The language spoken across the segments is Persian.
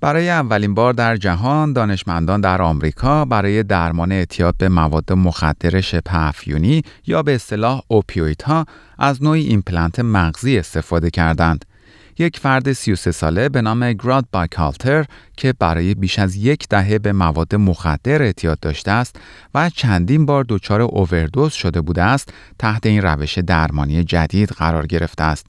برای اولین بار در جهان دانشمندان در آمریکا برای درمان اعتیاد به مواد مخدر شبه یا به اصطلاح ها از نوعی ایمپلنت مغزی استفاده کردند. یک فرد 33 ساله به نام گراد باکالتر که برای بیش از یک دهه به مواد مخدر اعتیاد داشته است و چندین بار دچار اووردوز شده بوده است تحت این روش درمانی جدید قرار گرفته است.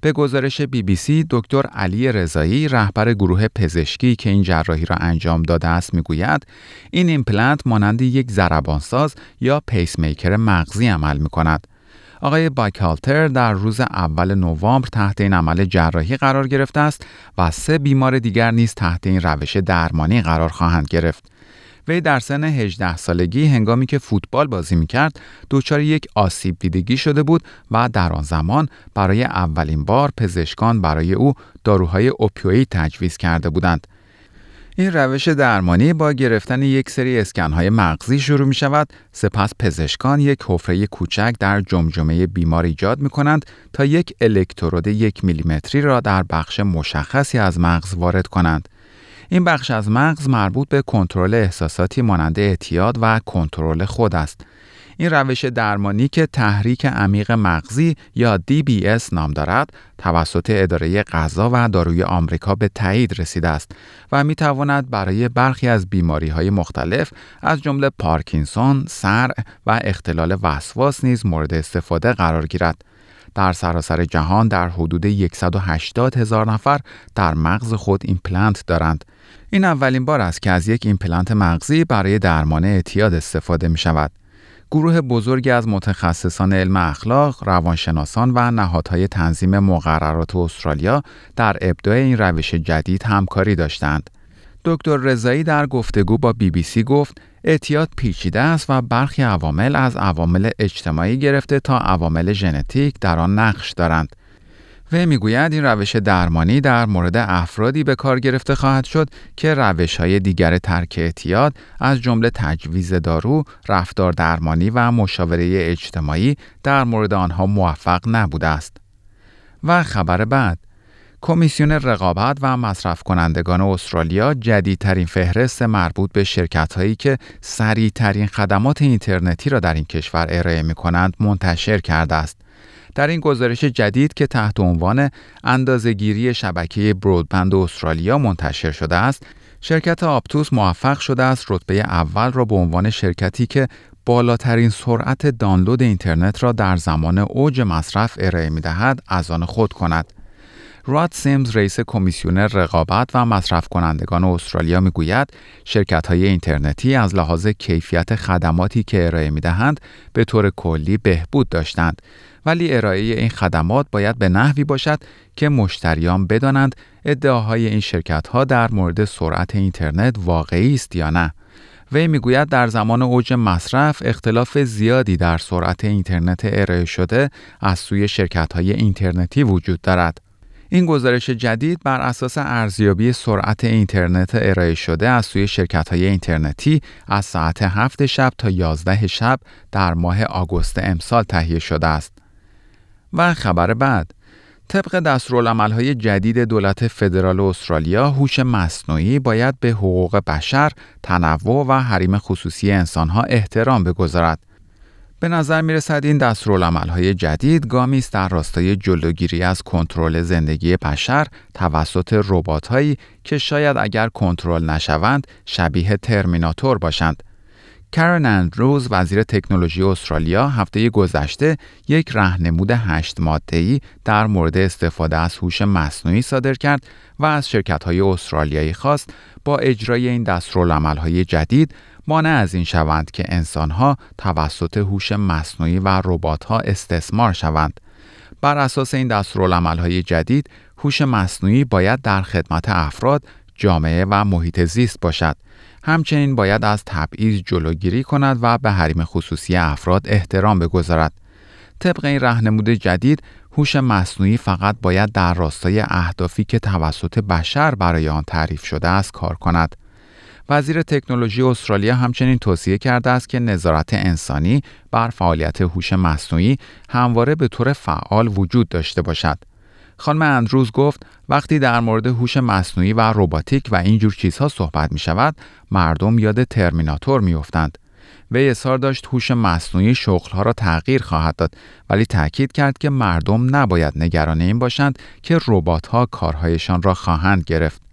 به گزارش بی بی سی دکتر علی رضایی رهبر گروه پزشکی که این جراحی را انجام داده است می‌گوید این ایمپلنت مانند یک ضربانساز یا پیس میکر مغزی عمل می کند. آقای بایکالتر در روز اول نوامبر تحت این عمل جراحی قرار گرفته است و سه بیمار دیگر نیز تحت این روش درمانی قرار خواهند گرفت. وی در سن 18 سالگی هنگامی که فوتبال بازی می کرد دچار یک آسیب دیدگی شده بود و در آن زمان برای اولین بار پزشکان برای او داروهای اوپیوید تجویز کرده بودند. این روش درمانی با گرفتن یک سری اسکنهای مغزی شروع می شود سپس پزشکان یک حفره کوچک در جمجمه بیمار ایجاد می کنند تا یک الکترود یک میلیمتری را در بخش مشخصی از مغز وارد کنند. این بخش از مغز مربوط به کنترل احساساتی مانند اعتیاد و کنترل خود است. این روش درمانی که تحریک عمیق مغزی یا DBS نام دارد توسط اداره غذا و داروی آمریکا به تایید رسیده است و می تواند برای برخی از بیماری های مختلف از جمله پارکینسون، صرع و اختلال وسواس نیز مورد استفاده قرار گیرد. در سراسر جهان در حدود 180 هزار نفر در مغز خود ایمپلنت دارند. این اولین بار است که از یک ایمپلنت مغزی برای درمان اعتیاد استفاده می شود. گروه بزرگی از متخصصان علم اخلاق، روانشناسان و نهادهای تنظیم مقررات استرالیا در ابداع این روش جدید همکاری داشتند. دکتر رضایی در گفتگو با بی بی سی گفت اعتیاد پیچیده است و برخی عوامل از عوامل اجتماعی گرفته تا عوامل ژنتیک در آن نقش دارند. و می‌گوید این روش درمانی در مورد افرادی به کار گرفته خواهد شد که روش های دیگر ترک اعتیاد از جمله تجویز دارو، رفتار درمانی و مشاوره اجتماعی در مورد آنها موفق نبوده است. و خبر بعد کمیسیون رقابت و مصرف کنندگان استرالیا جدیدترین فهرست مربوط به شرکت هایی که سریعترین خدمات اینترنتی را در این کشور ارائه می کنند منتشر کرده است. در این گزارش جدید که تحت عنوان اندازهگیری شبکه برودبند استرالیا منتشر شده است، شرکت آپتوس موفق شده است رتبه اول را به عنوان شرکتی که بالاترین سرعت دانلود اینترنت را در زمان اوج مصرف ارائه می دهد از آن خود کند. راد سیمز رئیس کمیسیون رقابت و مصرف کنندگان استرالیا می‌گوید شرکت های اینترنتی از لحاظ کیفیت خدماتی که ارائه می دهند به طور کلی بهبود داشتند ولی ارائه این خدمات باید به نحوی باشد که مشتریان بدانند ادعاهای این شرکت ها در مورد سرعت اینترنت واقعی است یا نه. وی می‌گوید در زمان اوج مصرف اختلاف زیادی در سرعت اینترنت ارائه شده از سوی شرکت های اینترنتی وجود دارد. این گزارش جدید بر اساس ارزیابی سرعت اینترنت ارائه شده از سوی شرکت های اینترنتی از ساعت 7 شب تا 11 شب در ماه آگوست امسال تهیه شده است. و خبر بعد طبق دستورالعملهای جدید دولت فدرال استرالیا هوش مصنوعی باید به حقوق بشر، تنوع و حریم خصوصی انسانها احترام بگذارد. به نظر می رسد این دستورالعملهای جدید گامی است در راستای جلوگیری از کنترل زندگی بشر توسط رباتهایی که شاید اگر کنترل نشوند شبیه ترمیناتور باشند. کارن اندروز وزیر تکنولوژی استرالیا هفته گذشته یک رهنمود هشت ای در مورد استفاده از هوش مصنوعی صادر کرد و از های استرالیایی خواست با اجرای این های جدید مانع از این شوند که انسانها توسط هوش مصنوعی و ها استثمار شوند. بر اساس این دستورالعمل‌های جدید، هوش مصنوعی باید در خدمت افراد، جامعه و محیط زیست باشد. همچنین باید از تبعیض جلوگیری کند و به حریم خصوصی افراد احترام بگذارد. طبق این رهنمود جدید، هوش مصنوعی فقط باید در راستای اهدافی که توسط بشر برای آن تعریف شده است کار کند. وزیر تکنولوژی استرالیا همچنین توصیه کرده است که نظارت انسانی بر فعالیت هوش مصنوعی همواره به طور فعال وجود داشته باشد. خانم اندروز گفت وقتی در مورد هوش مصنوعی و روباتیک و اینجور چیزها صحبت می شود مردم یاد ترمیناتور می افتند. وی اظهار داشت هوش مصنوعی شغلها را تغییر خواهد داد ولی تاکید کرد که مردم نباید نگران این باشند که ربات‌ها کارهایشان را خواهند گرفت.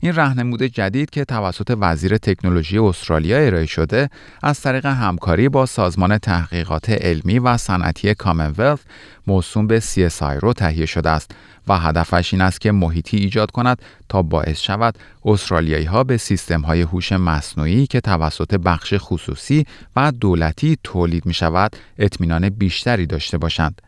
این رهنمود جدید که توسط وزیر تکنولوژی استرالیا ارائه شده از طریق همکاری با سازمان تحقیقات علمی و صنعتی کامنولث موسوم به CSIRO تهیه شده است و هدفش این است که محیطی ایجاد کند تا باعث شود استرالیایی ها به سیستم های هوش مصنوعی که توسط بخش خصوصی و دولتی تولید می شود اطمینان بیشتری داشته باشند.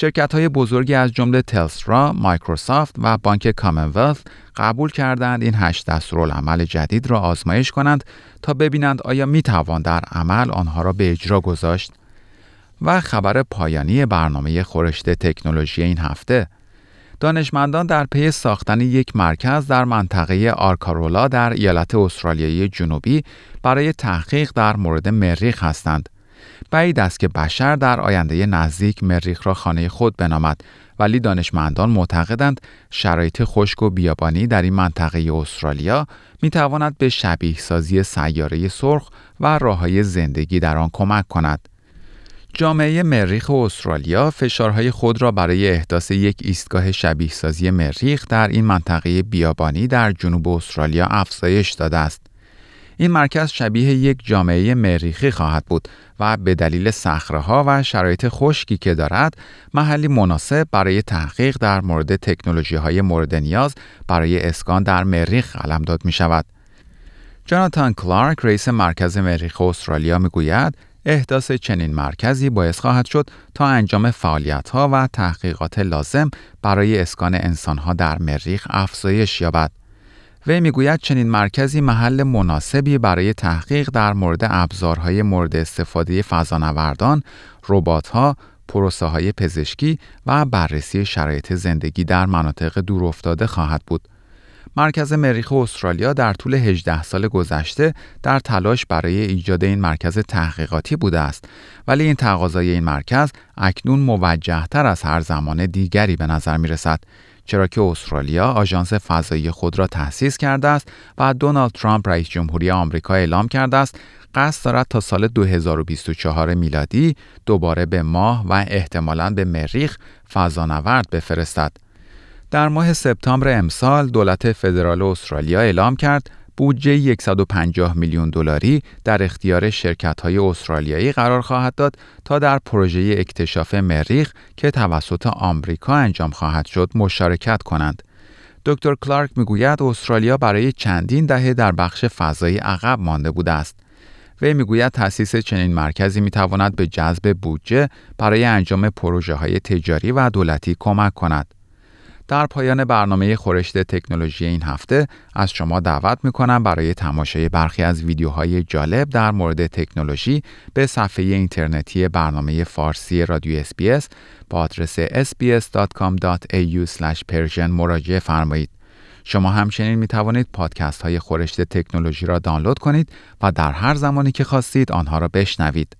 شرکت های بزرگی از جمله تلسترا، مایکروسافت و بانک کامنولث قبول کردند این هشت دستورالعمل جدید را آزمایش کنند تا ببینند آیا می توان در عمل آنها را به اجرا گذاشت و خبر پایانی برنامه خورشت تکنولوژی این هفته دانشمندان در پی ساختن یک مرکز در منطقه آرکارولا در ایالت استرالیایی جنوبی برای تحقیق در مورد مریخ هستند. بعید است که بشر در آینده نزدیک مریخ را خانه خود بنامد ولی دانشمندان معتقدند شرایط خشک و بیابانی در این منطقه استرالیا می تواند به شبیه سازی سیاره سرخ و راههای زندگی در آن کمک کند. جامعه مریخ استرالیا فشارهای خود را برای احداث یک ایستگاه شبیه سازی مریخ در این منطقه بیابانی در جنوب استرالیا افزایش داده است. این مرکز شبیه یک جامعه مریخی خواهد بود و به دلیل ها و شرایط خشکی که دارد محلی مناسب برای تحقیق در مورد تکنولوژی های مورد نیاز برای اسکان در مریخ قلمداد می شود. جاناتان کلارک رئیس مرکز مریخ استرالیا می گوید احداث چنین مرکزی باعث خواهد شد تا انجام فعالیت و تحقیقات لازم برای اسکان انسان ها در مریخ افزایش یابد. وی می‌گوید چنین مرکزی محل مناسبی برای تحقیق در مورد ابزارهای مورد استفاده فضانوردان، ربات‌ها، پروسه های پزشکی و بررسی شرایط زندگی در مناطق دورافتاده خواهد بود. مرکز مریخ استرالیا در طول 18 سال گذشته در تلاش برای ایجاد این مرکز تحقیقاتی بوده است ولی این تقاضای این مرکز اکنون موجه تر از هر زمان دیگری به نظر می رسد چرا که استرالیا آژانس فضایی خود را تأسیس کرده است و دونالد ترامپ رئیس جمهوری آمریکا اعلام کرده است قصد دارد تا سال 2024 میلادی دوباره به ماه و احتمالاً به مریخ فضانورد بفرستد. در ماه سپتامبر امسال دولت فدرال استرالیا اعلام کرد بودجه 150 میلیون دلاری در اختیار های استرالیایی قرار خواهد داد تا در پروژه اکتشاف مریخ که توسط آمریکا انجام خواهد شد مشارکت کنند. دکتر کلارک می‌گوید استرالیا برای چندین دهه در بخش فضایی عقب مانده بوده است. وی می‌گوید تأسیس چنین مرکزی می‌تواند به جذب بودجه برای انجام پروژه های تجاری و دولتی کمک کند. در پایان برنامه خورشت تکنولوژی این هفته از شما دعوت می‌کنم برای تماشای برخی از ویدیوهای جالب در مورد تکنولوژی به صفحه اینترنتی برنامه فارسی رادیو اسپیس با آدرس sbs.com.au persian مراجعه فرمایید. شما همچنین می توانید پادکست های خورشت تکنولوژی را دانلود کنید و در هر زمانی که خواستید آنها را بشنوید.